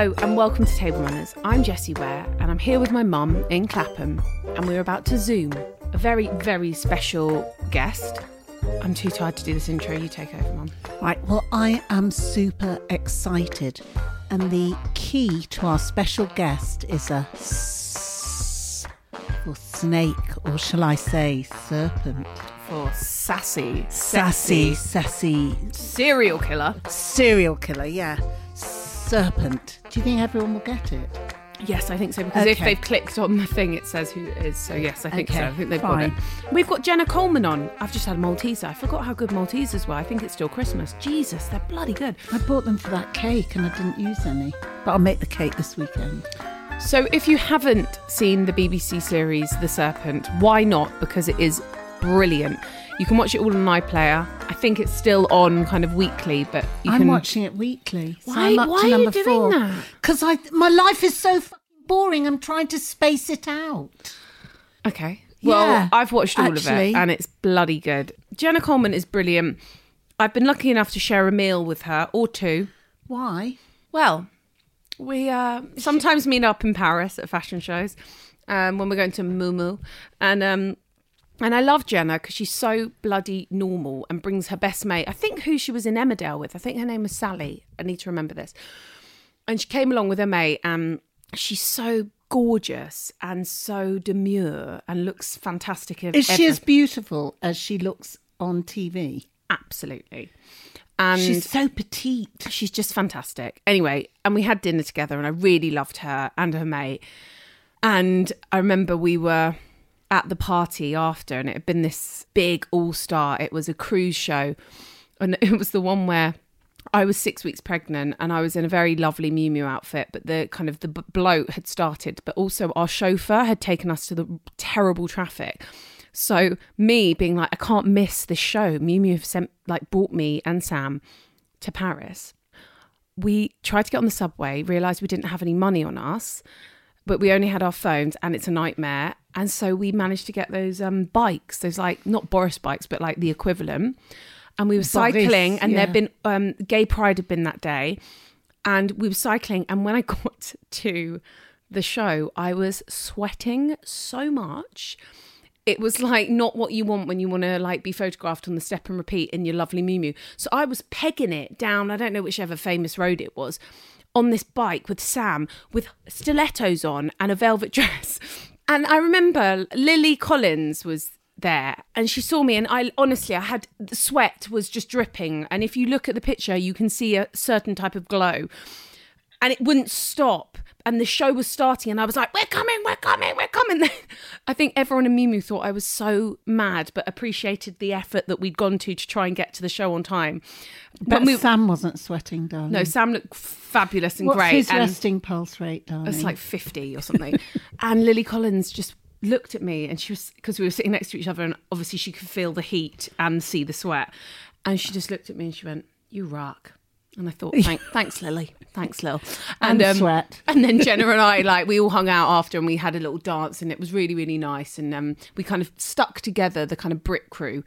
Hello and welcome to Table Manners. I'm Jessie Ware and I'm here with my mum in Clapham and we're about to Zoom a very, very special guest. I'm too tired to do this intro. You take over, mum. Right, well, I am super excited. And the key to our special guest is a s for snake, or shall I say serpent? For sassy, Sassy, sassy serial killer. serial killer, yeah. Serpent. Do you think everyone will get it? Yes, I think so because if they've clicked on the thing, it says who it is. So yes, I think so. I think they've fine. got it. We've got Jenna Coleman on. I've just had a Malteser. I forgot how good Maltesers were. I think it's still Christmas. Jesus, they're bloody good. I bought them for that cake and I didn't use any. But I'll make the cake this weekend. So, if you haven't seen the BBC series The Serpent, why not? Because it is brilliant. You can watch it all on iPlayer. I think it's still on kind of weekly, but you can. I'm can. watching it weekly. So Why- I'm up why to are you doing four. that? Because I my life is so fucking boring. I'm trying to space it out. Okay. Well, Yeah, I've watched all of actually. it, and it's bloody good. Jenna Coleman is brilliant. I've been lucky enough to share a meal with her or two. Why? Well, we uh, sometimes meet up in Paris at fashion shows um, when we're going to Miu Miu, and um, and I love Jenna because she's so bloody normal and brings her best mate. I think who she was in Emmerdale with. I think her name was Sally. I need to remember this. And she came along with her mate, and she's so gorgeous and so demure and looks fantastic. Is she as beautiful as she looks on TV? absolutely? And She's so petite. she's just fantastic. Anyway, and we had dinner together, and I really loved her and her mate. And I remember we were at the party after, and it had been this big all star. It was a cruise show, and it was the one where I was six weeks pregnant, and I was in a very lovely Miu Miu outfit. But the kind of the bloat had started, but also our chauffeur had taken us to the terrible traffic. So me being like, I can't miss this show. Miu Miu have sent like brought me and Sam to Paris. We tried to get on the subway, realized we didn't have any money on us, but we only had our phones and it's a nightmare. And so we managed to get those um, bikes, those like not Boris bikes, but like the equivalent. And we were cycling, and yeah. there'd been um, Gay Pride had been that day, and we were cycling. And when I got to the show, I was sweating so much it was like not what you want when you want to like be photographed on the step and repeat in your lovely Miu. So I was pegging it down, I don't know whichever famous road it was, on this bike with Sam with stilettos on and a velvet dress. And I remember Lily Collins was there and she saw me and I honestly I had the sweat was just dripping and if you look at the picture you can see a certain type of glow and it wouldn't stop. And the show was starting, and I was like, "We're coming, we're coming, we're coming." I think everyone in Miu Miu thought I was so mad, but appreciated the effort that we'd gone to to try and get to the show on time. But we- Sam wasn't sweating, darling. no, Sam looked fabulous and What's great. his and resting pulse rate, darling? it's like fifty or something. and Lily Collins just looked at me, and she was because we were sitting next to each other, and obviously she could feel the heat and see the sweat, and she just looked at me and she went, "You rock." And I thought, Thank, thanks, Lily. Thanks, Lil. And sweat. And then Jenna and I, like, we all hung out after and we had a little dance and it was really, really nice. And um, we kind of stuck together, the kind of Brit crew.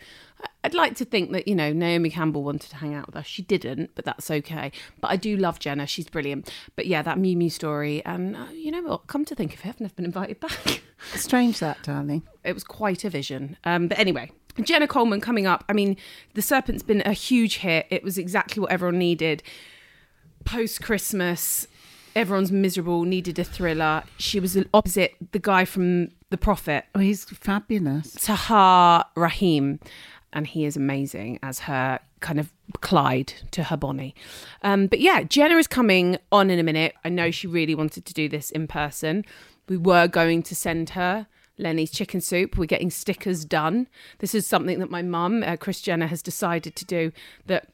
I'd like to think that, you know, Naomi Campbell wanted to hang out with us. She didn't, but that's okay. But I do love Jenna. She's brilliant. But yeah, that Miu Miu story. And uh, you know what? Come to think of it, I've never been invited back. Strange that, darling. it was quite a vision. Um, but anyway, Jenna Coleman coming up. I mean, The Serpent's been a huge hit. It was exactly what everyone needed. Post Christmas, everyone's miserable, needed a thriller. She was opposite the guy from The Prophet, Oh, he's fabulous. Tahar Rahim, and he is amazing as her kind of Clyde to her Bonnie. Um, but yeah, Jenna is coming on in a minute. I know she really wanted to do this in person. We were going to send her Lenny's chicken soup. We're getting stickers done. This is something that my mum, uh, Chris Jenner, has decided to do. That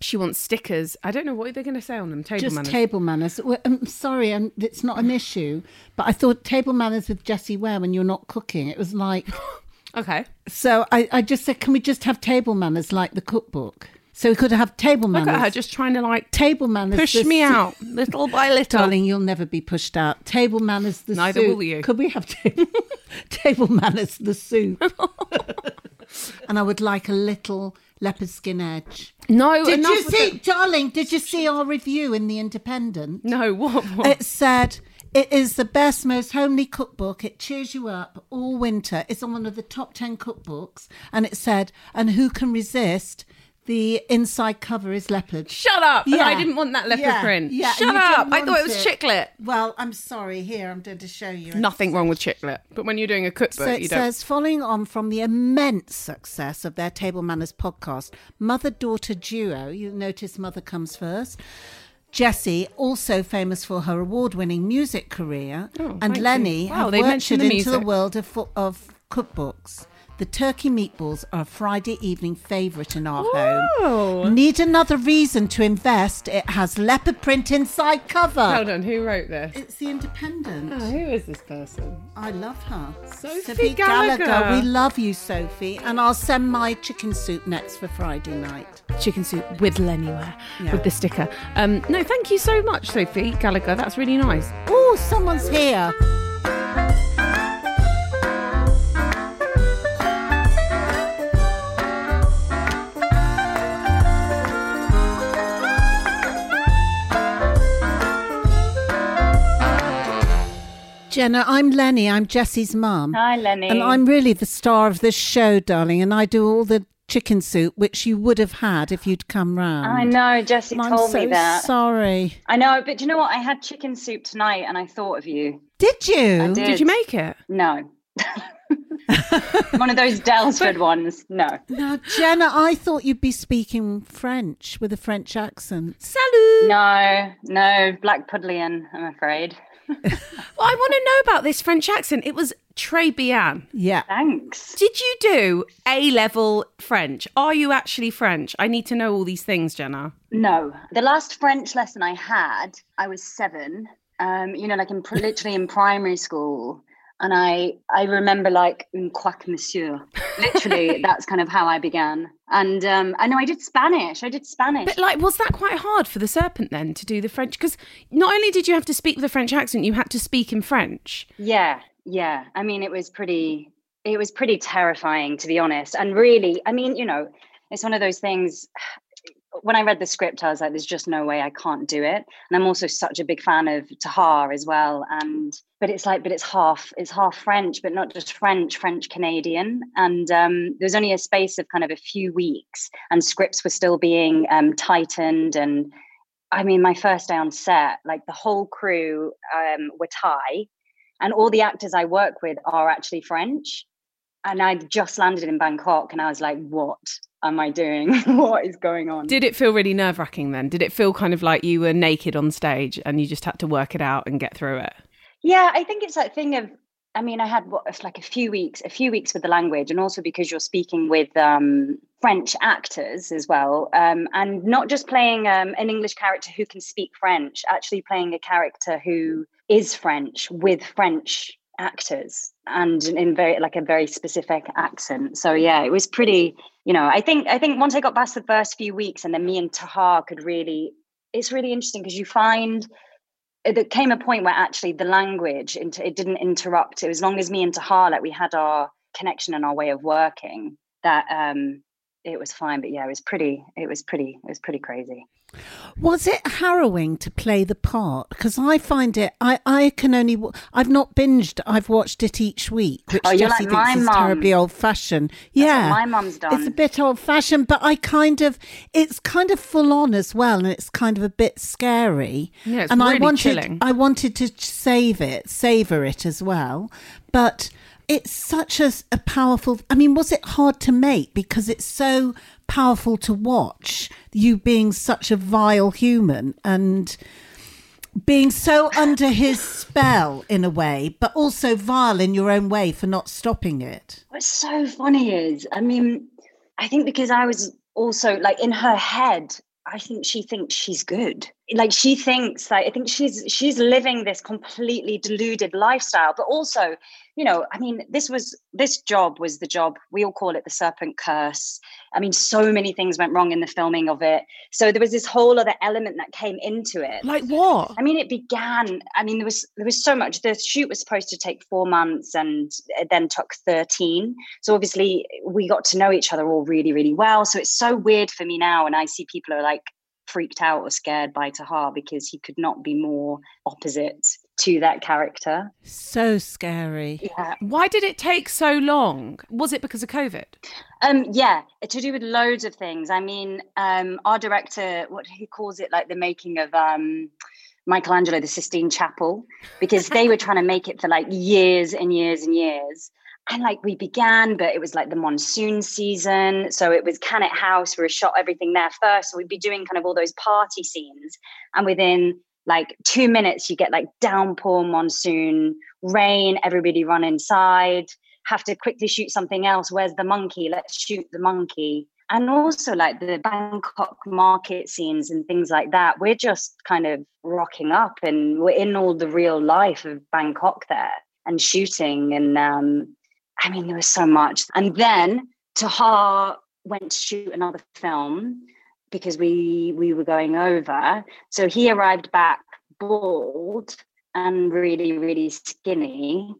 she wants stickers. I don't know what they're going to say on them. Table Just manners. table manners. Well, I'm sorry, and it's not an issue, but I thought table manners with Jessie Ware when you're not cooking. It was like, okay. so I, I just said, can we just have table manners like the cookbook? So we could have table manners. Look at her just trying to like table manners. push me out little by little. Darling, you'll never be pushed out. Table manners, the Neither soup. will you. Could we have table, table manners, the soup? and I would like a little leopard skin edge. No, Did you see, the- darling? Did you see our review in the Independent? No, what? what? It said it is the best, most homely cookbook. It cheers you up all winter. It's on one of the top 10 cookbooks. And it said, and who can resist? The inside cover is leopard. Shut up! And I didn't want that leopard yeah, print. Yeah, Shut you up! I thought it was chiclet. Well, I'm sorry. Here, I'm going to show you. Nothing wrong with chiclet, but when you're doing a cookbook, So it you don't. says, following on from the immense success of their Table Manners podcast, mother daughter duo, you notice mother comes first. Jessie, also famous for her award winning music career, Oh, and thank you. Lenny Wow, have they ventured mentioned the into the world of, of cookbooks. The turkey meatballs are a Friday evening favourite in our home. Need another reason to invest? It has leopard print inside cover. Hold on, who wrote this? It's the Independent. Oh, who is this person? I love her. Sophie Gallagher. We love you, Sophie. And I'll send my chicken soup next for Friday night. Chicken soup with Ware Yeah. with the sticker. Um, no, thank you so much, Sophie Gallagher. That's really nice. Oh, someone's here. Jenna, I'm Lenny. I'm Jessie's mum. Hi, Lenny. And I'm really the star of this show, darling. And I do all the chicken soup, which you would have had if you'd come round. I know, Jessie And I'm told so me that. sorry. I know, but do you know what? I had chicken soup tonight and I thought of you. Did you? I did. Did you make it? No. One of those Daylesford ones. No. Now, Jenna, I thought you'd be speaking French with a French accent. Salut. No, no, Blackpudlian, I'm afraid. Well, I want to know about this French accent. It was très bien. Yeah. Thanks. Did you do A level French? Are you actually French? I need to know all these things, Jenna. No. The last French lesson I had, I was seven, um, you know, like in literally in primary school. And I, I remember like un quack monsieur. Literally, that's kind of how I began. And um, I know I did Spanish. I did Spanish. But like, was that quite hard for the serpent then to do the French? Because not only did you have to speak with a French accent, you had to speak in French. Yeah, yeah. I mean, it was pretty. It was pretty terrifying, to be honest. And really, I mean, you know, it's one of those things. When I read the script, I was like, "There's just no way I can't do it." And I'm also such a big fan of Tahar as well. And but it's like, but it's half, it's half French, but not just French, French Canadian. And um, there was only a space of kind of a few weeks, and scripts were still being um, tightened and I mean, my first day on set, like the whole crew um, were Thai, and all the actors I work with are actually French. And I just landed in Bangkok, and I was like, "What am I doing? what is going on?" Did it feel really nerve wracking then? Did it feel kind of like you were naked on stage and you just had to work it out and get through it? Yeah, I think it's that thing of. I mean, I had what like a few weeks, a few weeks with the language, and also because you're speaking with um, French actors as well, um, and not just playing um, an English character who can speak French, actually playing a character who is French with French actors and in very like a very specific accent. So yeah, it was pretty. You know, I think I think once I got past the first few weeks, and then me and Tahar could really. It's really interesting because you find there came a point where actually the language it didn't interrupt. It was as long as me and Tahar like we had our connection and our way of working that um it was fine. But yeah, it was pretty. It was pretty. It was pretty crazy. Was it harrowing to play the part? Because I find it, I, I can only, I've not binged, I've watched it each week, which Oh, you're like my thinks is mum. terribly old fashioned. what Yeah. my mum's done. It's a bit old fashioned, but I kind of, it's kind of full on as well, and it's kind of a bit scary. Yeah, it's and I really wanted, chilling. I wanted to save it, savor it as well, but it's such a, a powerful. I mean, was it hard to make because it's so powerful to watch? You being such a vile human and being so under his spell in a way, but also vile in your own way for not stopping it. What's so funny is, I mean, I think because I was also like in her head, I think she thinks she's good. Like she thinks like I think she's she's living this completely deluded lifestyle, but also, you know, I mean, this was this job was the job. We all call it the serpent curse. I mean, so many things went wrong in the filming of it. So there was this whole other element that came into it. Like what? I mean, it began. I mean, there was there was so much. The shoot was supposed to take four months, and it then took thirteen. So obviously, we got to know each other all really, really well. So it's so weird for me now, and I see people are like freaked out or scared by Tahar because he could not be more opposite to that character. So scary. Yeah. Why did it take so long? Was it because of COVID? Um, yeah, to do with loads of things. I mean, um, our director, what he calls it, like the making of um, Michelangelo, the Sistine Chapel, because they were trying to make it for like years and years and years. And like we began, but it was like the monsoon season. So it was Cannet House. We shot everything there first. So we'd be doing kind of all those party scenes. And within like two minutes, you get like downpour, monsoon, rain, everybody run inside have to quickly shoot something else. Where's the monkey? Let's shoot the monkey. And also, like the Bangkok market scenes and things like that, we're just kind of rocking up and we're in all the real life of Bangkok there and shooting. And um, I mean, there was so much. And then Tahar went to shoot another film because we we were going over. So he arrived back bald and really, really skinny.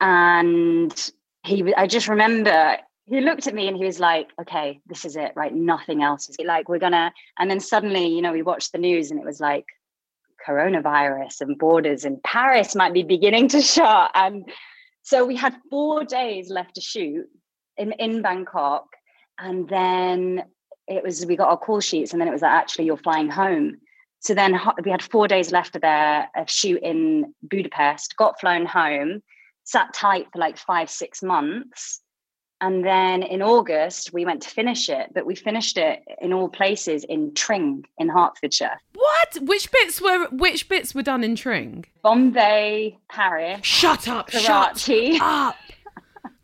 And he i just remember he looked at me and he was like okay this is it right nothing else is like we're gonna and then suddenly you know we watched the news and it was like coronavirus and borders and paris might be beginning to shut and so we had four days left to shoot in in bangkok and then it was we got our call sheets and then it was like actually you're flying home so then we had four days left of their of shoot in budapest got flown home sat tight for like five, six months. And then in August, we went to finish it, but we finished it in all places in Tring in Hertfordshire, What? Which bits were which bits were done in Tring? Bombay, Paris, Shut up! Karachi. Shut up!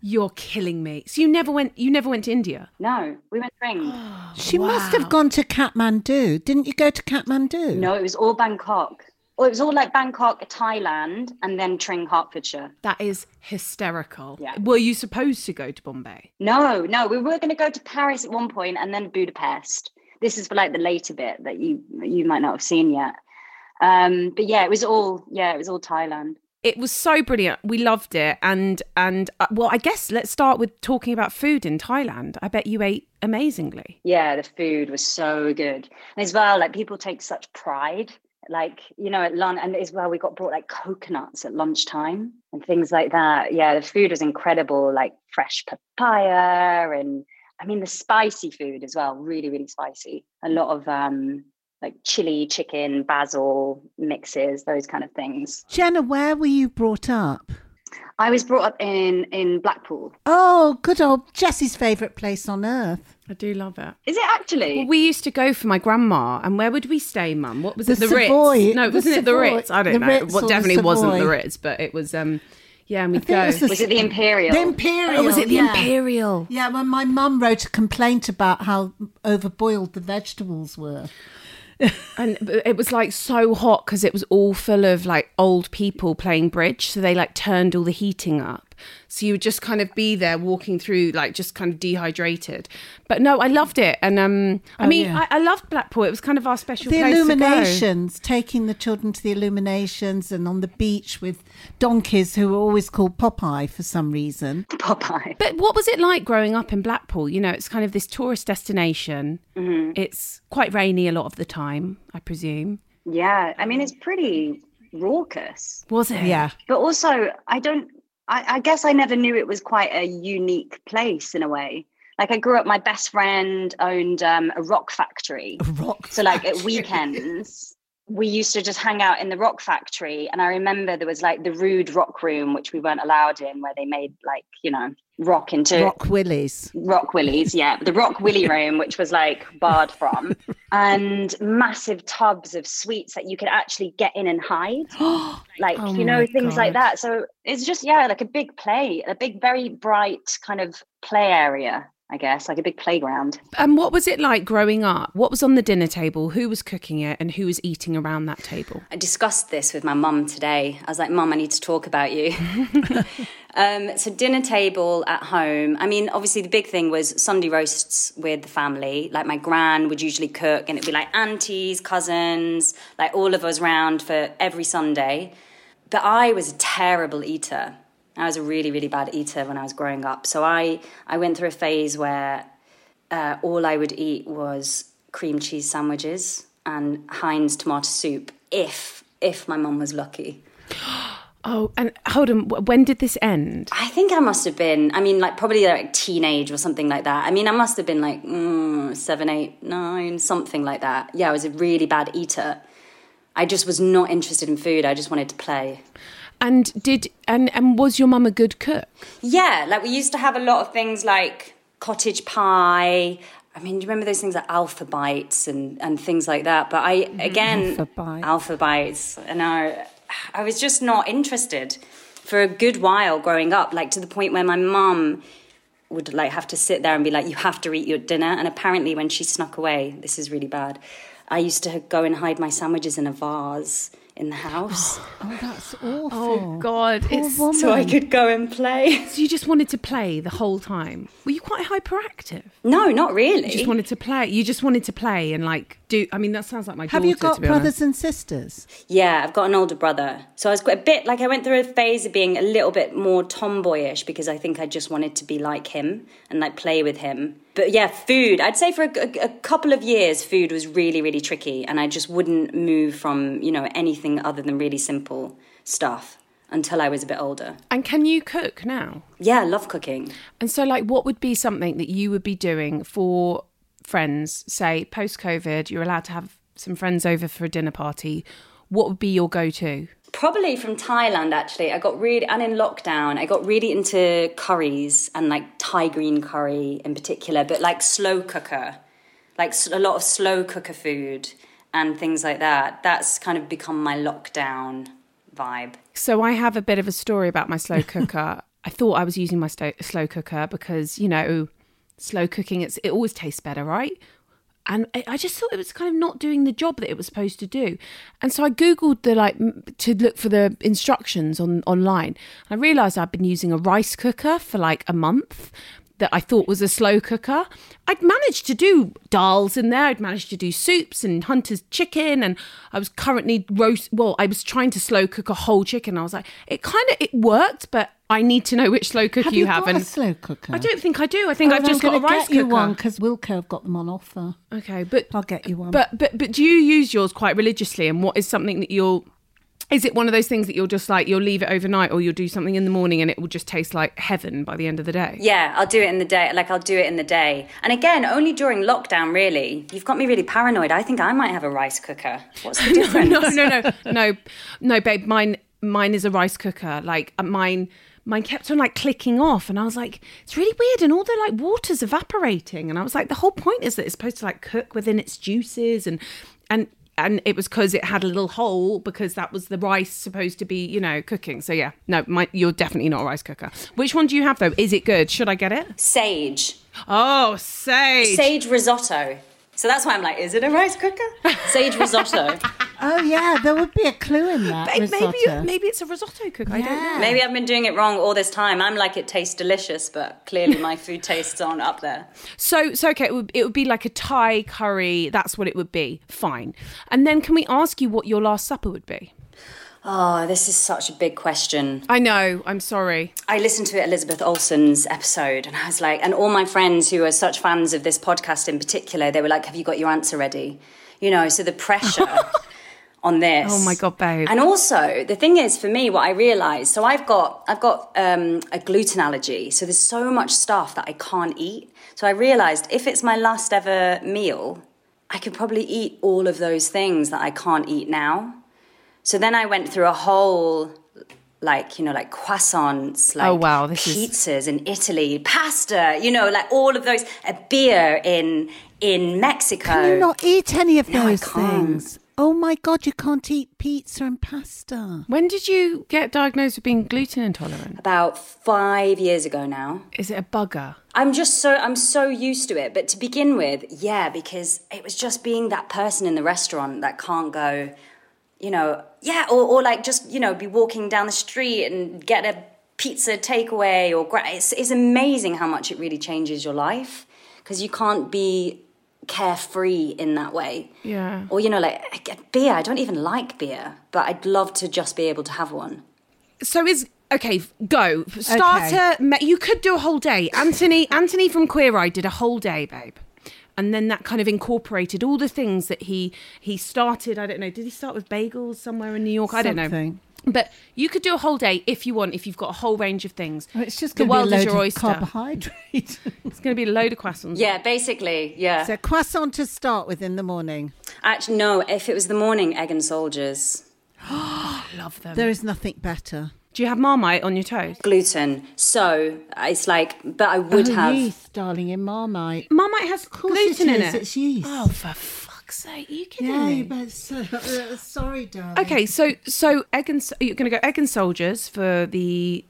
You're killing me. So you never went. You never went to India. No, we went to Tring. She must have gone to Kathmandu. Didn't you go to Kathmandu? No, it was all Bangkok. Well, it was all like Bangkok, Thailand, and then Tring, Hertfordshire. That is hysterical. Yeah. Were you supposed to go to Bombay? No, no, we were going to go to Paris at one point and then Budapest. This is for like the later bit that you you might not have seen yet. Um, but yeah, it was all yeah, it was all Thailand. It was so brilliant. We loved it, and and uh, well, I guess let's start with talking about food in Thailand. I bet you ate amazingly. Yeah, the food was so good. And as well, like people take such pride. Like, you know, at lunch and as well, we got brought like coconuts at lunchtime and things like that. Yeah, the food was incredible, like fresh papaya and I mean the spicy food as well, really, really spicy. A lot of um like chili, chicken, basil mixes, those kind of things. Jenna, where were you brought up? I was brought up in in Blackpool. Oh, good old Jessie's favourite place on earth. I do love it. Is it actually? Well, we used to go for my grandma, and where would we stay, Mum? What was The it? The Savoy. Ritz? No, The wasn't it the Ritz? I don't The know. Ritz Well, or the definitely wasn't the Ritz, but it was. um Yeah, and we'd think it go. was the- was it the Imperial? The Imperial. oh, was it the yeah. Imperial? Yeah, when my mum wrote a complaint about how overboiled the vegetables were. And it was like so hot because it was all full of like old people playing bridge. So they like turned all the heating up. So you would just kind of be there walking through, like just kind of dehydrated. But no, I loved it. And um, I Oh, mean, yeah. I, I loved Blackpool. It was kind of our special The place to go. illuminations, taking the children to the illuminations and on the beach with donkeys who were always called Popeye for some reason. Popeye. But what was it like growing up in Blackpool? You know, it's kind of this tourist destination. Mm-hmm. It's quite rainy a lot of the time, I presume. Yeah, I mean, it's pretty raucous. Was it? Yeah. But also, I don't, I, I guess I never knew it was quite a unique place in a way. Like, I grew up, my best friend owned um, a rock factory. Rock. So, like, at weekends, we used to just hang out in the rock factory. And I remember there was like the rude rock room, which we weren't allowed in, where they made like, you know, rock into Rock Willies. Rock Willies, yeah, the Rock Willie room, which was like barred from, and massive tubs of sweets that you could actually get in and hide, like Oh you know things like that. So it's just yeah, like a big play, a big, very bright kind of play area, I guess, like a big playground. And what was it like growing up? What was on the dinner table? Who was cooking it and who was eating around that table? I discussed this with my mum today. I was like, Mum, I need to talk about you. um, so, dinner table at home. I mean, obviously, the big thing was Sunday roasts with the family. Like, my gran would usually cook, and it'd be like aunties, cousins, like all of us round for every Sunday. But I was a terrible eater. I was a really, really bad eater when I was growing up. So, I, I went through a phase where uh, all I would eat was cream cheese sandwiches and Heinz tomato soup if if my mum was lucky. Oh, and hold on. When did this end? I think I must have been. I mean, like probably like teenage or something like that. I mean, I must have been like mm, seven, eight, nine, something like that. Yeah, I was a really bad eater. I just was not interested in food. I just wanted to play. And did and and was your mum a good cook? Yeah, like we used to have a lot of things like cottage pie. I mean, do you remember those things like alpha bites and, and things like that? But I mm-hmm. again Alpha Bites. alpha bites. And I, I was just not interested for a good while growing up, like to the point where my mum would like have to sit there and be like, "You have to eat your dinner." And apparently, when she snuck away, this is really bad. I used to go and hide my sandwiches in a vase in the house Oh, that's oh, awful. Oh God! Poor It's, woman. so I could go and play. so you just wanted to play the whole time. Were you quite hyperactive? No, not really. You just wanted to play. You just wanted to play and like do. I mean, that sounds like my Have daughter. you got to be brothers honest. and sisters? Yeah, I've got an older brother. So I was quite a bit like I went through a phase of being a little bit more tomboyish because I think I just wanted to be like him and like play with him. But yeah, food. I'd say for a, a- a couple of years, food was really, really tricky, and I just wouldn't move from you know anything other than really simple stuff until I was a bit older. And can you cook now? Yeah, I love cooking. And so, like, what would be something that you would be doing for friends? Say, post COVID, you're allowed to have some friends over for a dinner party. What would be your go-to? Probably from Thailand, actually. I got really, and in lockdown, I got really into curries and like Thai green curry in particular, but like slow cooker, like a lot of slow cooker food and things like that. That's kind of become my lockdown vibe. So I have a bit of a story about my slow cooker. I thought I was using my sto- slow cooker because you know, slow cooking it's it always tastes better, right? And I I just thought it was kind of not doing the job that it was supposed to do. And so I googled the like to look for the instructions on online. I realized I'd been using a rice cooker for like a month that I thought was a slow cooker. I'd managed to do dals in there. I'd managed to do soups and hunter's chicken, and I was currently roast. Well, I was trying to slow cook a whole chicken. I was like, it kind of it worked, but I need to know which slow cooker Have you, you have. got a and slow cooker? I don't think I do. I think Oh, I've just got a rice get you cooker. one because Wilko have got them on offer. Okay, but I'll get you one. But but but do you use yours quite religiously? And what is something that you'll? Is it one of those things that you'll just like you'll leave it overnight, or you'll do something in the morning and it will just taste like heaven by the end of the day? Yeah, I'll do it in the day. Like I'll do it in the day. And again, only during lockdown, really. You've got me really paranoid. I think I might have a rice cooker. What's the difference? no, no, no, no, no, babe. Mine, mine is a rice cooker. Like uh, mine, mine kept on like clicking off, and I was like, it's really weird, and all the like water's evaporating, and I was like, the whole point is that it's supposed to like cook within its juices, and and and it was because it had a little hole because that was the rice supposed to be, you know, cooking. So yeah, no, my, you're definitely not a rice cooker. Which one do you have though? Is it good? Should I get it? Sage. Oh, sage. Sage risotto. So that's why I'm like, is it a rice cooker? Sage risotto. Oh yeah, there would be a clue in that Babe, risotto. maybe maybe it's a risotto cook. I don't know. Maybe I've been doing it wrong all this time. I'm like, it tastes delicious, but clearly my food tastes aren't up there. So, so okay, it would, it would be like a Thai curry. That's what it would be. Fine. And then, can we ask you what your last supper would be? Oh, this is such a big question. I know. I'm sorry. I listened to Elizabeth Olsen's episode and I was like, and all my friends who are such fans of this podcast in particular, they were like, have you got your answer ready? You know, so the pressure on this. Oh my God, babe. And also, the thing is, for me, what I realized, so I've got, I've got um, a gluten allergy. So there's so much stuff that I can't eat. So I realized if it's my last ever meal, I could probably eat all of those things that I can't eat now. So then I went through a whole, like, you know, like croissants, oh, like Oh, wow, this is- pizzas in Italy, pasta, you know, like all of those, a beer in in Mexico. Can you not eat any of No, those things? Oh my god, you can't eat pizza and pasta. When did you get diagnosed with being gluten intolerant? About five years ago now. Is it a bugger? I'm just so I'm so used to it. But to begin with, yeah, because it was just being that person in the restaurant that can't go, you know, yeah, or, or like just you know be walking down the street and get a pizza takeaway or gra- it's, it's amazing how much it really changes your life because you can't be carefree in that way. Yeah. Or you know, like beer. I don't even like beer, but I'd love to just be able to have one. So is okay. Go starter. me- You could do a whole day. Anthony. Anthony from Queer Eye did a whole day, babe. And then that kind of incorporated all the things that he he started. I don't know. Did he start with bagels somewhere in New York? I don't know. But you could do a whole day if you want. If you've got a whole range of things. Oh, it's just the going to be world a is your oyster. carbohydrate. It's going to be a load of croissants. Yeah, basically, yeah. so croissant to start with in the morning. Actually, no. If it was the morning, egg and soldiers. Oh, love them. There is nothing better. Do you have Marmite on your toast? gluten. So it's like, but I would oh, have. yeast, darling, in Marmite. Marmite has course gluten it in it. it's yeast. Oh, for fuck's sake! Are you kidding Yeah, me? you better so, uh, sorry, darling. Okay, so so egg and you're going to go egg and soldiers for the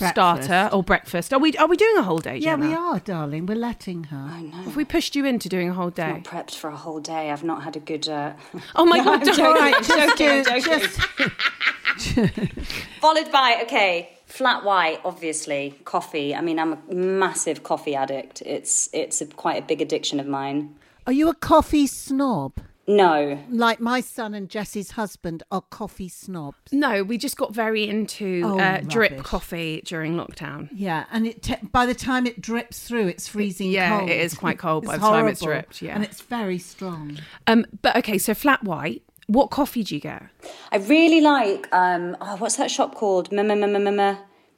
Breakfast. starter or breakfast. Are we are we doing a whole day? Yeah, Jenna? we are, darling. We're letting her. I know. Have we pushed you into doing a whole day? Not prepped for a whole day. I've not had a good. Uh... Oh my god! don't- All right, I'm just joking, do, I'm joking. just Followed by okay, flat white. Obviously, coffee. I mean, I'm a massive coffee addict. It's it's a, quite a big addiction of mine. Are you a coffee snob? No, Like my son and Jessie's husband are coffee snobs. No, we just got very into Oh, uh, drip coffee during lockdown. Yeah, and it te- by the time it drips through, it's freezing cold. Yeah, cold. it is quite cold by It's the time it's horrible. dripped, yeah. and it's very strong. Um, but okay, so flat white. What coffee do you get? I really like. Um, oh, what's that shop called?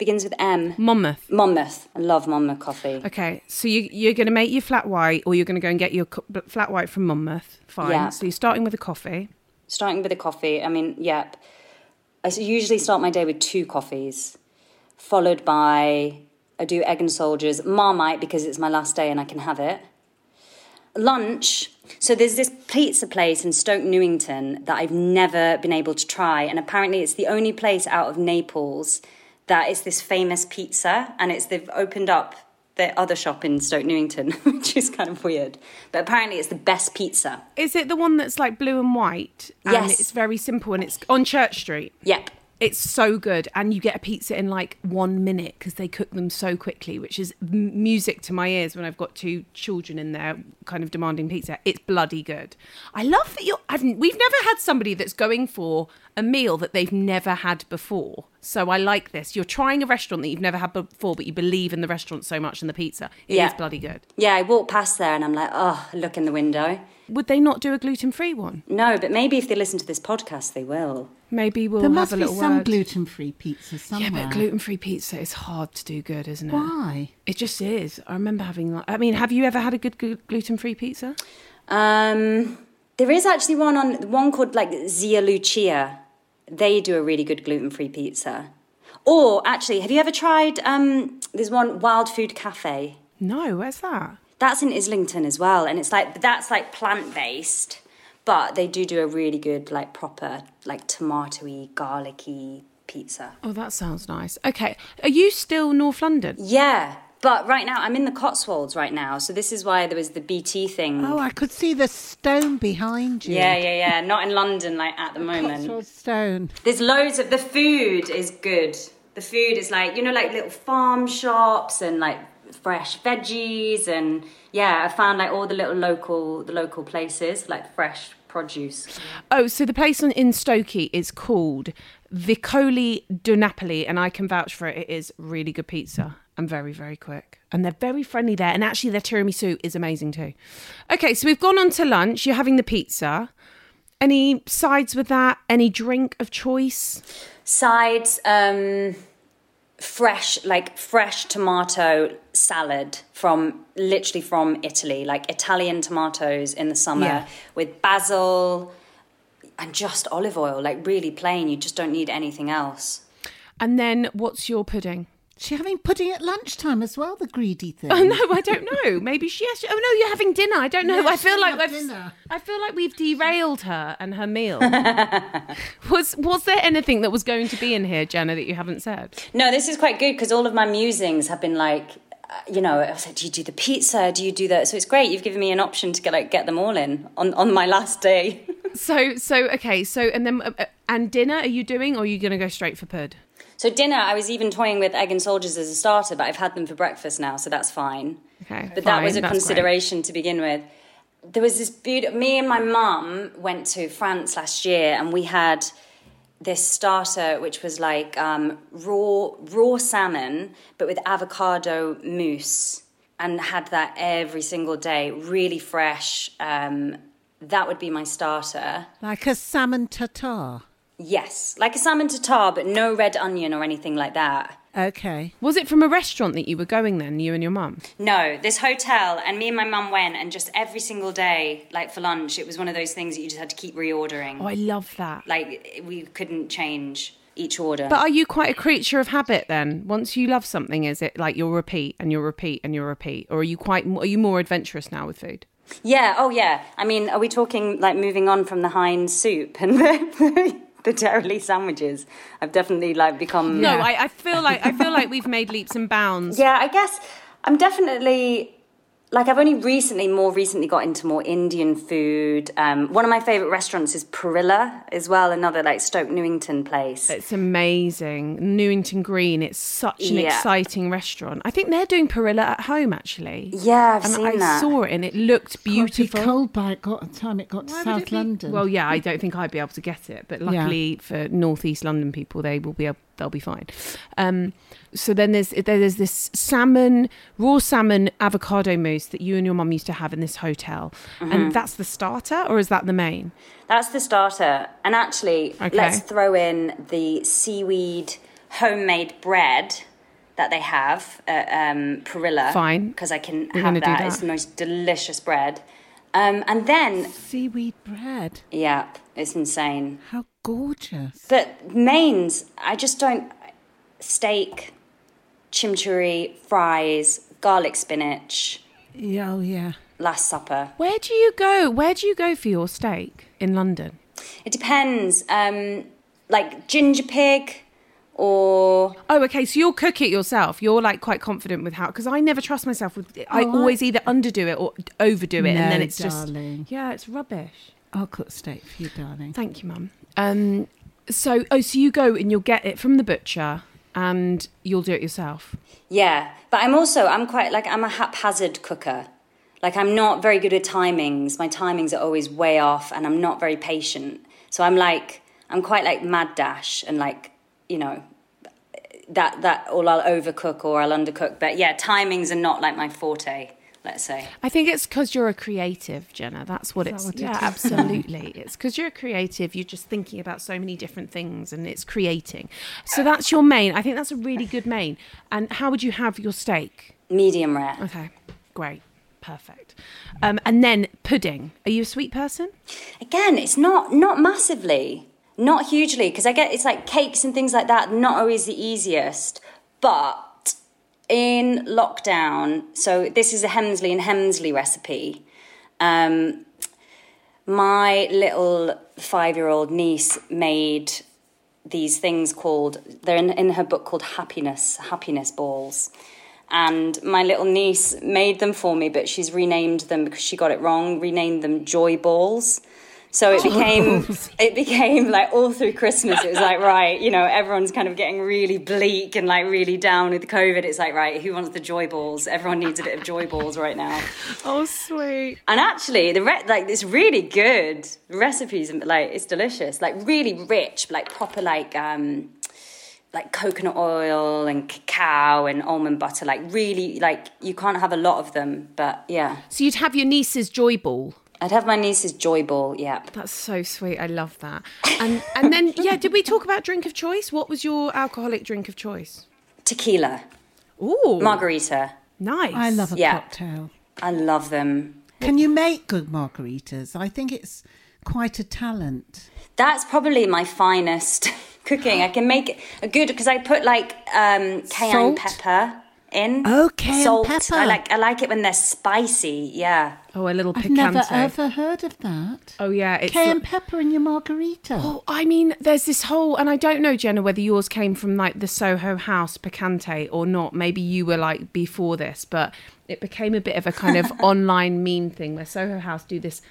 Begins with M. Monmouth. Monmouth. I love Monmouth coffee. Okay, so you, you're going to make your flat white, or you're going to go and get your co- flat white from Monmouth. Fine. Yeah. So you're starting with a coffee. Starting with a coffee. I mean, yep. I usually start my day with two coffees, followed by I do egg and soldiers, Marmite because it's my last day and I can have it. Lunch. So there's this pizza place in Stoke Newington that I've never been able to try, and apparently it's the only place out of Naples that is this famous pizza, and it's they've opened up the other shop in Stoke Newington, which is kind of weird. But apparently it's the best pizza. Is it the one that's like blue and white? And Yes. it's very simple and it's on Church Street. Yep. It's so good, and you get a pizza in like one minute because they cook them so quickly, which is m- music to my ears when I've got two children in there, kind of demanding pizza. It's bloody good. I love that you're. I've, we've never had somebody that's going for a meal that they've never had before. So I like this. You're trying a restaurant that you've never had before, but you believe in the restaurant so much and the pizza. It is Yeah. bloody good. Yeah, I walk past there and I'm like, oh, look in the window. Would they not do a gluten free one? No, but maybe if they listen to this podcast, they will. Maybe we'll there have must be some gluten-free pizza somewhere. Yeah, but gluten free pizza is hard to do good, isn't it? Why? It just is. I remember having like. I mean, have you ever had a good gluten free pizza? Um, there is actually one on one called like Zia Lucia. They do a really good gluten free pizza. Or actually, have you ever tried? Um, there's one Wild Food Cafe. No, where's that? That's in Islington as well, and it's like that's like plant based, but they do do a really good like proper like tomatoey garlicky pizza. Oh, that sounds nice. Okay, are you still North London? Yeah, But right now, I'm in the Cotswolds right now, so this is why there was the BT thing. Oh, I could see the stone behind you. yeah, yeah, yeah. Not in London, like at the moment. Cotswold stone. There's loads of the food is good. The food is like you know, like little farm shops and like fresh veggies and yeah, I found like all the little local the local places like fresh produce. Oh, so the place in Stokey is called Vicoli di Napoli, and I can vouch for it. It is really good pizza and very, very quick. And they're very friendly there. And actually, their tiramisu is amazing too. Okay, so we've gone on to lunch. You're having the pizza. Any sides with that? Any drink of choice? Sides, um, fresh like fresh tomato salad from literally from Italy, like Italian tomatoes in the summer Yeah. with basil and just olive oil, like really plain. You just don't need anything else. And then what's your pudding? She having pudding at lunchtime as well, the greedy thing. Oh no, I don't know. Maybe she has. Oh no, you're having dinner. I don't know. Yeah, I feel like have I've, dinner. I feel like we've derailed her and her meal. was was there anything that was going to be in here, Jenna, that you haven't said? No, this is quite good because all of my musings have been like, uh, you know, I was like, do you do the pizza? Do you do that? So it's great. You've given me an option to get like get them all in on on my last day. So so okay. So and then uh, uh, and dinner are you doing, or are you going to go straight for pud? So dinner, I was even toying with egg and soldiers as a starter, but I've had them for breakfast now, so that's fine. Okay, But that was a that's great. consideration to begin with. There was this beautiful. Me and my mum went to France last year, and we had this starter which was like um, raw raw salmon, but with avocado mousse, and had that every single day, really fresh. Um, that would be my starter. Like a salmon tartare. Yes, like a salmon tartare, but no red onion or anything like that. Okay. Was it from a restaurant that you were going then, you and your mum? No, this hotel, and me and my mum went, and just every single day, like for lunch, it was one of those things that you just had to keep reordering. Oh, I love that. Like we couldn't change each order. But are you quite a creature of habit then? Once you love something, is it like you'll repeat and you'll repeat and you'll repeat, or are you quite are you more adventurous now with food? yeah, oh yeah. I mean, are we talking like moving on from the Heinz soup and the, the Dairy sandwiches? I've definitely like become. No, I, I feel like I feel like we've made leaps and bounds. Yeah, I guess I'm definitely like I've only recently, more recently, got into more Indian food. Um, one of my favorite restaurants is Perilla as well, another like Stoke Newington place. It's amazing. Newington Green. It's such an Yeah. exciting restaurant. I think they're doing Perilla at home actually. Yeah, I've and seen I that. saw it and it looked beautiful. Pretty cold by it got time it got to Why would South it be- London. Well, yeah, I don't think I'd be able to get it, but luckily for northeast London people, they will be able, they'll be fine. Um, so then there's there's this salmon, raw salmon avocado mousse that you and your mum used to have in this hotel, Mm-hmm. and that's the starter, or is that the main? That's the starter. And actually, Okay. let's throw in the seaweed homemade bread that they have at um, Perilla. Fine. Because I can We're have that. that. It's the most delicious bread. Um, and then, Seaweed bread. yeah, it's insane. How gorgeous. But mains, I just don't. Steak, chimichurri, fries, garlic spinach, Yeah, oh yeah. Last Supper. Where do you go? Where do you go for your steak in London? It depends. Um, like ginger pig or Oh, okay. So you'll cook it yourself. You're like quite confident with how because I never trust myself with. I Oh, I- always either underdo it or overdo it, and then it's darling. just yeah, it's rubbish. I'll cook steak for you, darling. Thank you, mum. Um, so oh, so you go and you'll get it from the butcher, and you'll do it yourself. Yeah, but I'm also I'm quite like I'm a haphazard cooker. Like I'm not very good at timings. My timings are always way off, and I'm not very patient. So I'm like I'm quite like mad dash and like you know that that or I'll overcook or I'll undercook. But yeah, timings are not like my forte. Let's say. I think it's because you're a creative, Jenna. That's what Is that it's. what yeah, is? absolutely. it's because you're a creative. You're just thinking about so many different things, and it's creating. So that's your main. I think that's a really good main. And how would you have your steak? Medium rare. Okay, great, perfect. Um, and then pudding. Are you a sweet person? Again, it's not not massively, not hugely, because I get it's like cakes and things like that. Not always the easiest, but in lockdown, so this is a Hemsley and Hemsley recipe. Um, my little five-year-old niece made these things called they're in, in her book called happiness happiness balls and my little niece made them for me, but she's renamed them because she got it wrong. Renamed them Joy Balls. So it became it became like all through Christmas. It was like right, you know, everyone's kind of getting really bleak and like really down with COVID. It's like right, who wants the joy balls? Everyone needs a bit of joy balls right now. Oh, sweet. And actually, the re- like it's really good. Recipes like it's delicious, like really rich, like proper like um like coconut oil and cacao and almond butter. Like really, like you can't have a lot of them, but yeah. So you'd have your niece's joy ball. I'd have my niece's joy ball. Yeah. That's so sweet. I love that. And and then yeah, did we talk about drink of choice? What was your alcoholic drink of choice? Tequila, Ooh, margarita. nice. I love a Yeah. cocktail. I love them. Can you make good margaritas? I think it's quite a talent. That's probably my finest cooking. I can make a good because I put like um, cayenne Salt? pepper in. Cayenne Salt. pepper. I like I like it when they're spicy. Yeah. Oh, a little picante. I've picante. never ever heard of that. Oh yeah, it's Cayenne pepper in your margarita. Oh, I mean, there's this whole, and I don't know, Jenna, whether yours came from like the Soho House picante or not. Maybe you were like before this, but it became a bit of a kind of online meme thing where Soho House do this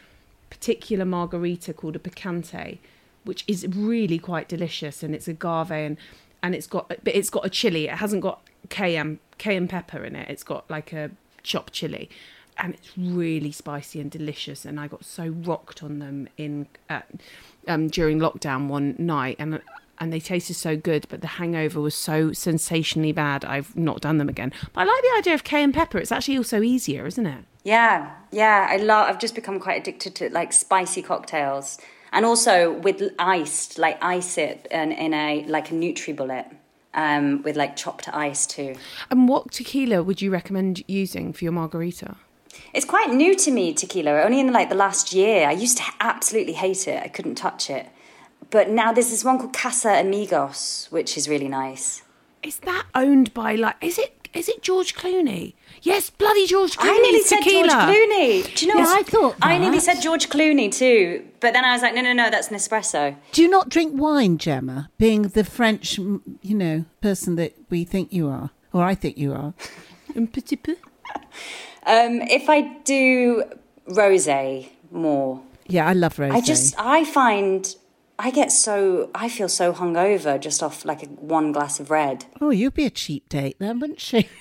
particular margarita called a picante, which is really quite delicious, and it's agave and and it's got, but it's got a chili. It hasn't got cayenne cayenne pepper in it. It's got like a chopped chili. And it's really spicy and delicious, and I got so rocked on them in uh, um, during lockdown one night, and and they tasted so good, but the hangover was so sensationally bad. I've not done them again. But I like the idea of cayenne pepper. It's actually also easier, isn't it? Yeah, yeah, I love. I've just become quite addicted to like spicy cocktails, and also with iced, like ice it in, in a like a NutriBullet, um, with like chopped ice too. And what tequila would you recommend using for your margarita? It's quite new to me, tequila. Only in like the last year. I used to absolutely hate it. I couldn't touch it, but now there's this one called Casamigos, which is really nice. Is that owned by like? Is it is it George Clooney? Yes, bloody George Clooney. I nearly said. George Clooney. Do you know? Yeah, what? I thought I nearly said George Clooney too, but then I was like, no, no, no, that's Nespresso. Do you not drink wine, Gemma? Being the French, you know, person that we think you are, or I think you are. Un petit peu. Um, if I do rosé more, Yeah, I love rosé. I just I find I get so I feel so hungover just off like a, one glass of red. Oh, you'd be a cheap date then, wouldn't she?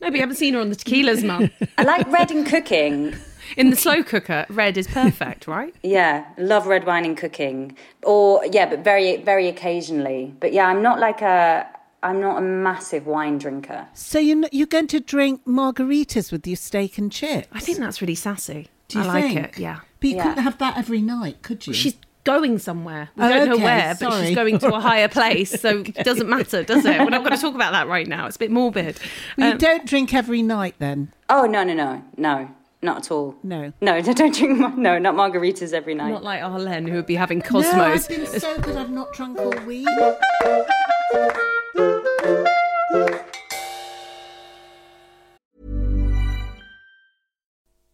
No, but you haven't seen her on the tequilas, mum. I like red in cooking. In the slow cooker, red is perfect, right? Yeah, love red wine in cooking. Or yeah, but very very occasionally. But yeah, I'm not like a I'm not a massive wine drinker. So you you're going to drink margaritas with your steak and chips? I think that's really sassy. Do you I like it. Yeah. But you Yeah. couldn't have that every night, could you? She's going somewhere. We Oh, don't know okay, where, but she's going to a higher place. So it doesn't matter, does it? We're not going to talk about that right now. It's a bit morbid. Well, you Um, don't drink every night then. Oh no no no no not at all. No. No, don't drink. mar- No, not margaritas every night. not like Arlene, who would be having Cosmos. No, Cosmos. I've been so good. I've not drunk all week.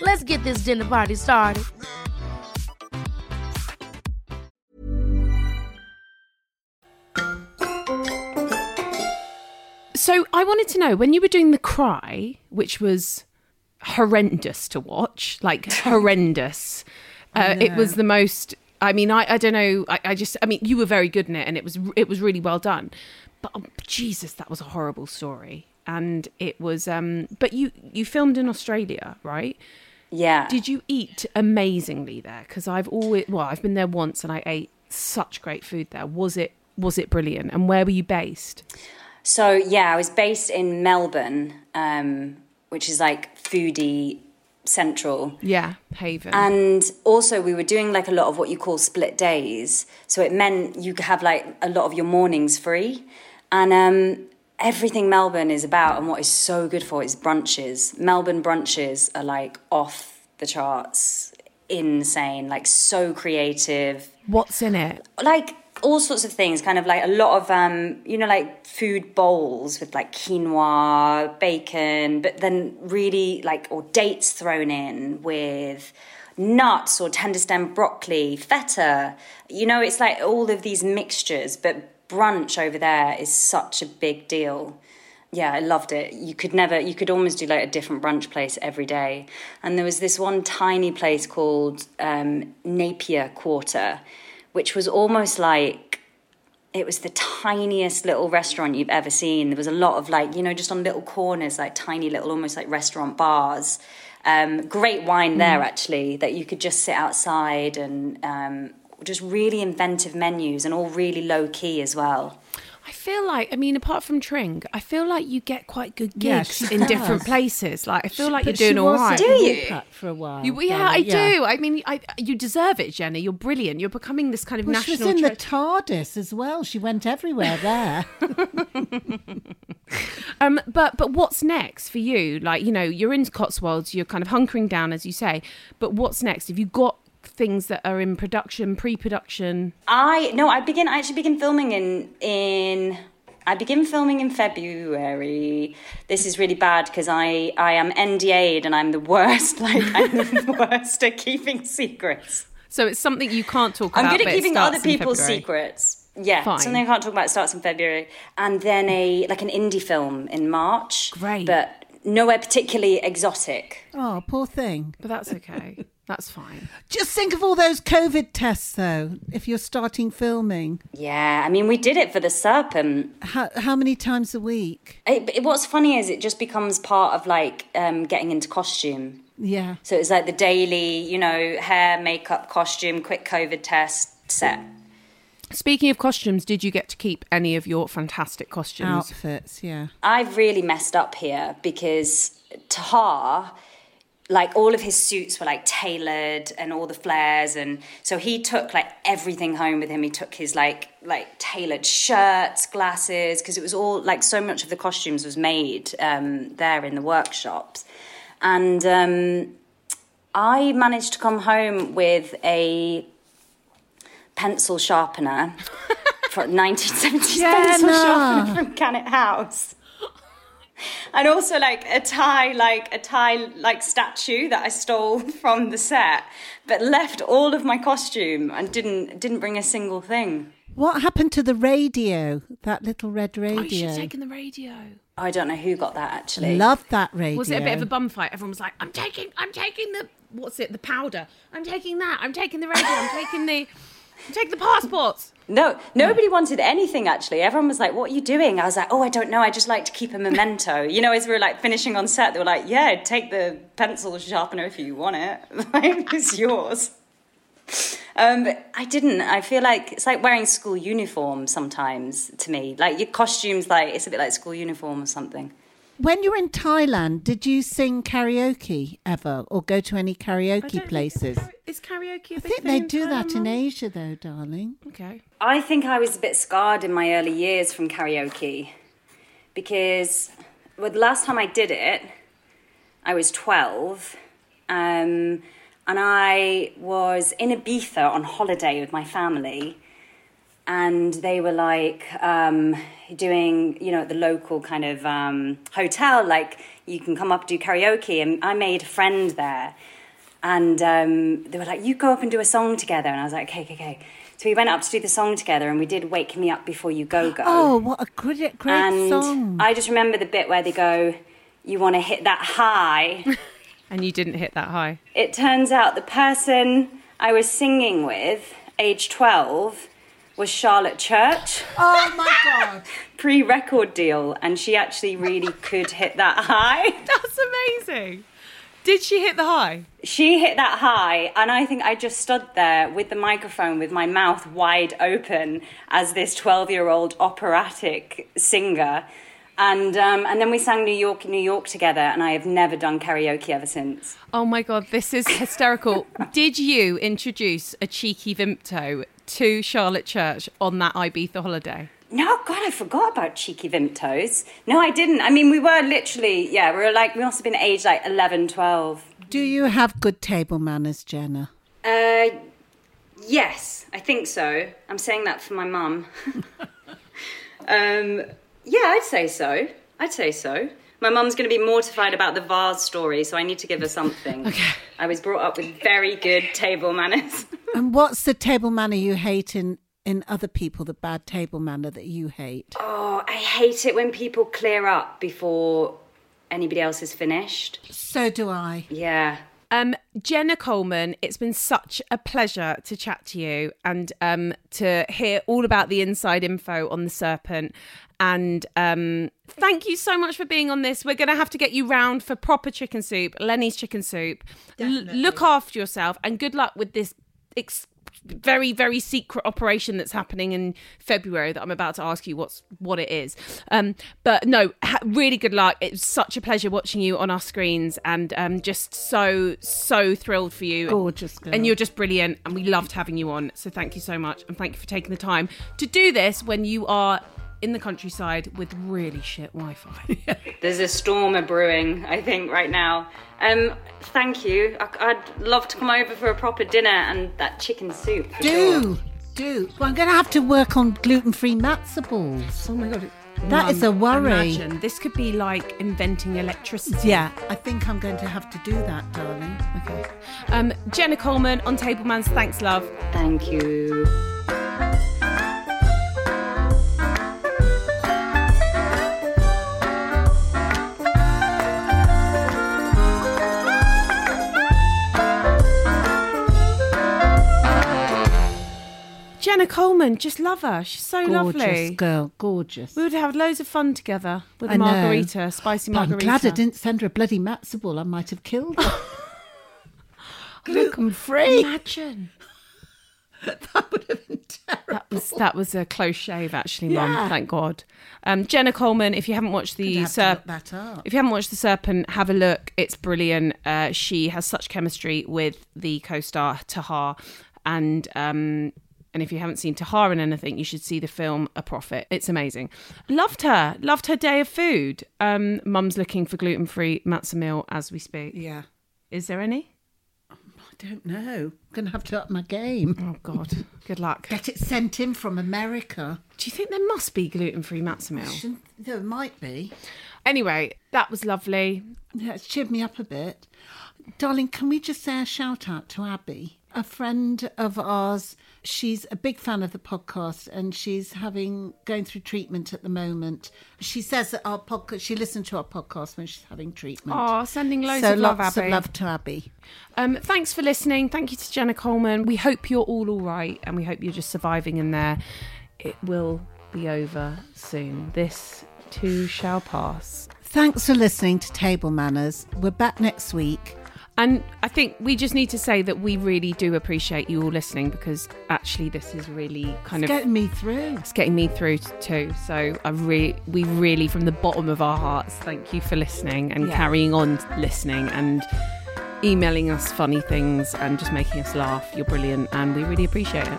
Let's get this dinner party started. So I wanted to know when you were doing the cry, which was horrendous to watch, like horrendous. Uh, it was the most. I mean, I, I don't know. I, I just. I mean, you were very good in it, and it was it was really well done. But oh, Jesus, that was a horrible story, and it was. Um, but you you filmed in Australia, right? Yeah. Did you eat amazingly there? Because I've always well, I've been there once, and I ate such great food there. Was it was it brilliant? And where were you based? So yeah, I was based in Melbourne, um, which is like foodie central. Yeah, Haven. And also, we were doing like a lot of what you call split days. So it meant you could have like a lot of your mornings free. And um, everything Melbourne is about and what is so good for is brunches. Melbourne brunches are like off the charts, insane, like so creative. What's in it? Like all sorts of things, kind of like a lot of, um, you know, like food bowls with like quinoa, bacon, but then really like, or dates thrown in with nuts or tender stem broccoli, feta. You know, it's like all of these mixtures, but brunch over there is such a big deal. Yeah, I loved it. You could never, you could almost do like a different brunch place every day. And there was this one tiny place called um, Napier Quarter, which was almost like it was the tiniest little restaurant you've ever seen. There was a lot of like, you know, just on little corners, like tiny little, almost like restaurant bars. Um, great wine there, actually, that you could just sit outside and um, just really inventive menus and all really low key as well. I feel like, I mean, apart from Tring, I feel like you get quite good gigs she in does. different places. Like, I feel like you're doing all was right. at Do you? Wolcott for a while. You- yeah, I darling, do. I mean, I, you deserve it, Jenny. You're brilliant. You're becoming this kind of Well, she national. was in the TARDIS as well. She went everywhere there. um, but but what's next for you? Like, you know, you're in Cotswolds. You're kind of hunkering down, as you say. But what's next? Have you got things that are in production, pre-production? I no, I begin. I actually begin filming in in. I begin filming in February. This is really bad because I I am NDA'd and I'm the worst. Like I'm the worst at keeping secrets. So it's something you can't talk about. I'm good at it keeping other people's secrets. Yeah, Fine. something I can't talk about starts in February, and then a like an indie film in March. Great. but nowhere particularly exotic. oh, poor thing. But that's okay. That's fine. Just think of all those COVID tests, though, if you're starting filming. Yeah, I mean we did it for the serpent. How, how many times a week? It, it- what's funny is it just becomes part of like um, getting into costume. Yeah. So it's like the daily, you know, hair, makeup, costume, quick COVID test, set. Speaking of costumes, did you get to keep any of your fantastic costumes? Outfits, yeah. I've really messed up here because Tahar, like all of his suits were like tailored and all the flares, and so he took like everything home with him. He took his like like tailored shirts, glasses, because it was all like so much of the costumes was made um, there in the workshops, and um, I managed to come home with a pencil sharpener. For 1970s pencil sharpener from Kanit House and also like a tie like a tie like statue that i stole from the set but left all of my costume and didn't didn't bring a single thing What happened to the radio? That little red Oh, you should radio. have taken the radio. i don't know who got that actually Love that radio. Was it a bit of a bum fight? Everyone was like, "I'm taking, I'm taking the, what's it? The powder. I'm taking that. I'm taking the radio. I'm taking the, I'm taking the passports." No nobody wanted anything actually everyone was like what are you doing i was like oh i don't know i just like to keep a memento you know as we were like finishing on set they were like yeah take the pencil sharpener if you want it it's yours Um, I didn't. I feel like it's like wearing school uniform sometimes to me. Like your costumes, like it's a bit like school uniform or something. When you were in Thailand, did you sing karaoke ever or go to any karaoke places? Is karaoke? a I big think thing they in do that in Asia, though, darling. Okay. I think I was a bit scarred in my early years from karaoke because well, the last time I did it, I was 12. Um, and I was in Ibiza on holiday with my family. And they were like um, doing, you know, at the local kind of um, hotel, like you can come up do karaoke, and I made a friend there, and um, they were like, "You go up and do a song together," and I was like, "Okay, okay, okay." So we went up to do the song together, and we did "Wake Me Up Before You Go Go." Oh, what a great, great and song. I just remember the bit where they go, "You want to hit that high." And you didn't hit that high. it turns out the person I was singing with, age 12, was Charlotte Church, oh my God. pre record deal, and she actually really could hit that high. That's amazing. Did she hit the high? She hit that high, and I think I just stood there with the microphone with my mouth wide open as this 12 year old operatic singer. And, um, and then we sang New York, in New York together, and I have never done karaoke ever since. Oh my god, this is hysterical. Did you introduce a cheeky Vimto to Charlotte Church on that Ibiza holiday? No, God, I forgot about cheeky Vimtos. No, I didn't. I mean, we were literally, yeah, we were like, we must have been aged like 11, 12. Do you have good table manners, Jenna? Uh, yes, I think so. I'm saying that for my mum. um, yeah, I'd say so. I'd say so. My mum's going to be mortified about the vase story, so I need to give her something. okay. I was brought up with very good table manners. And what's the table manner you hate in, in other people, the bad table manner that you hate? oh, I hate it when people clear up before anybody else is finished. So do I. Yeah. Um, Jenna Coleman, it's been such a pleasure to chat to you and um, to hear all about the inside info on the serpent. And um, thank you so much for being on this. We're going to have to get you round for proper chicken soup, Lennie's chicken soup. L- look after yourself and good luck with this ex- very very secret operation that's happening in February that I'm about to ask you what's what it is. Um, but no, ha- really good luck. It's such a pleasure watching you on our screens and um, just so so thrilled for you. Gorgeous girl. And you're just brilliant and we loved having you on. So thank you so much and thank you for taking the time to do this when you are in the countryside with really shit Wi-Fi. There's a storm a brewing, I think, right now. Um, thank you. I, I'd love to come over for a proper dinner and that chicken soup. for sure. Do, do. Well, I'm going to have to work on gluten free matzo balls. oh my god. That is a worry. Imagine this could be like inventing electricity. Yeah, I think I'm going to have to do that, darling. Okay. Um, Jenna Coleman on Tablemans. Thanks, love. Thank you. Jenna Coleman, just love her. She's so Gorgeous lovely. girl, gorgeous. We would have loads of fun together with a I know. margarita, spicy But I'm margarita. glad I didn't send her a bloody matzo ball. I might have killed her. Gluten free. Imagine. that would have been terrible. That was that was a close shave, actually, Mum. Yeah. Thank God. Um, Jenna Coleman. If you haven't watched the have to look Serp- that up. if you haven't watched the Serpent, have a look. It's brilliant. Uh, she has such chemistry with the co-star Tahar, and um, and if you haven't seen Tahar in anything, you should see the film A Prophet. It's amazing. Loved her. Loved her day of food. Um, Mum's looking for gluten-free matzo meal as we speak. Yeah. Is there any? I don't know. I'm going to have to up my game. Oh God. Good luck. Get it sent in from America. Do you think there must be gluten-free matzo meal? There might be. Anyway, that was lovely. Yeah, it's cheered me up a bit. Darling, can we just say a shout out to Abby? A friend of ours. She's a big fan of the podcast and she's having going through treatment at the moment. She says that our podcast she listened to our podcast when she's having treatment. Oh, sending loads so of love, lots Abby. of love to Abby. Um, thanks for listening. Thank you to Jenna Coleman. We hope you're all all right, and we hope you're just surviving in there. It will be over soon. This too shall pass. Thanks for listening to Table Manners. We're back next week. And I think we just need to say that we really do appreciate you all listening because actually this is really kind It's of getting me through. it's getting me through too. So I really, we really, from the bottom of our hearts, thank you for listening and Yeah. carrying on listening and emailing us funny things and just making us laugh. You're brilliant, and we really appreciate it.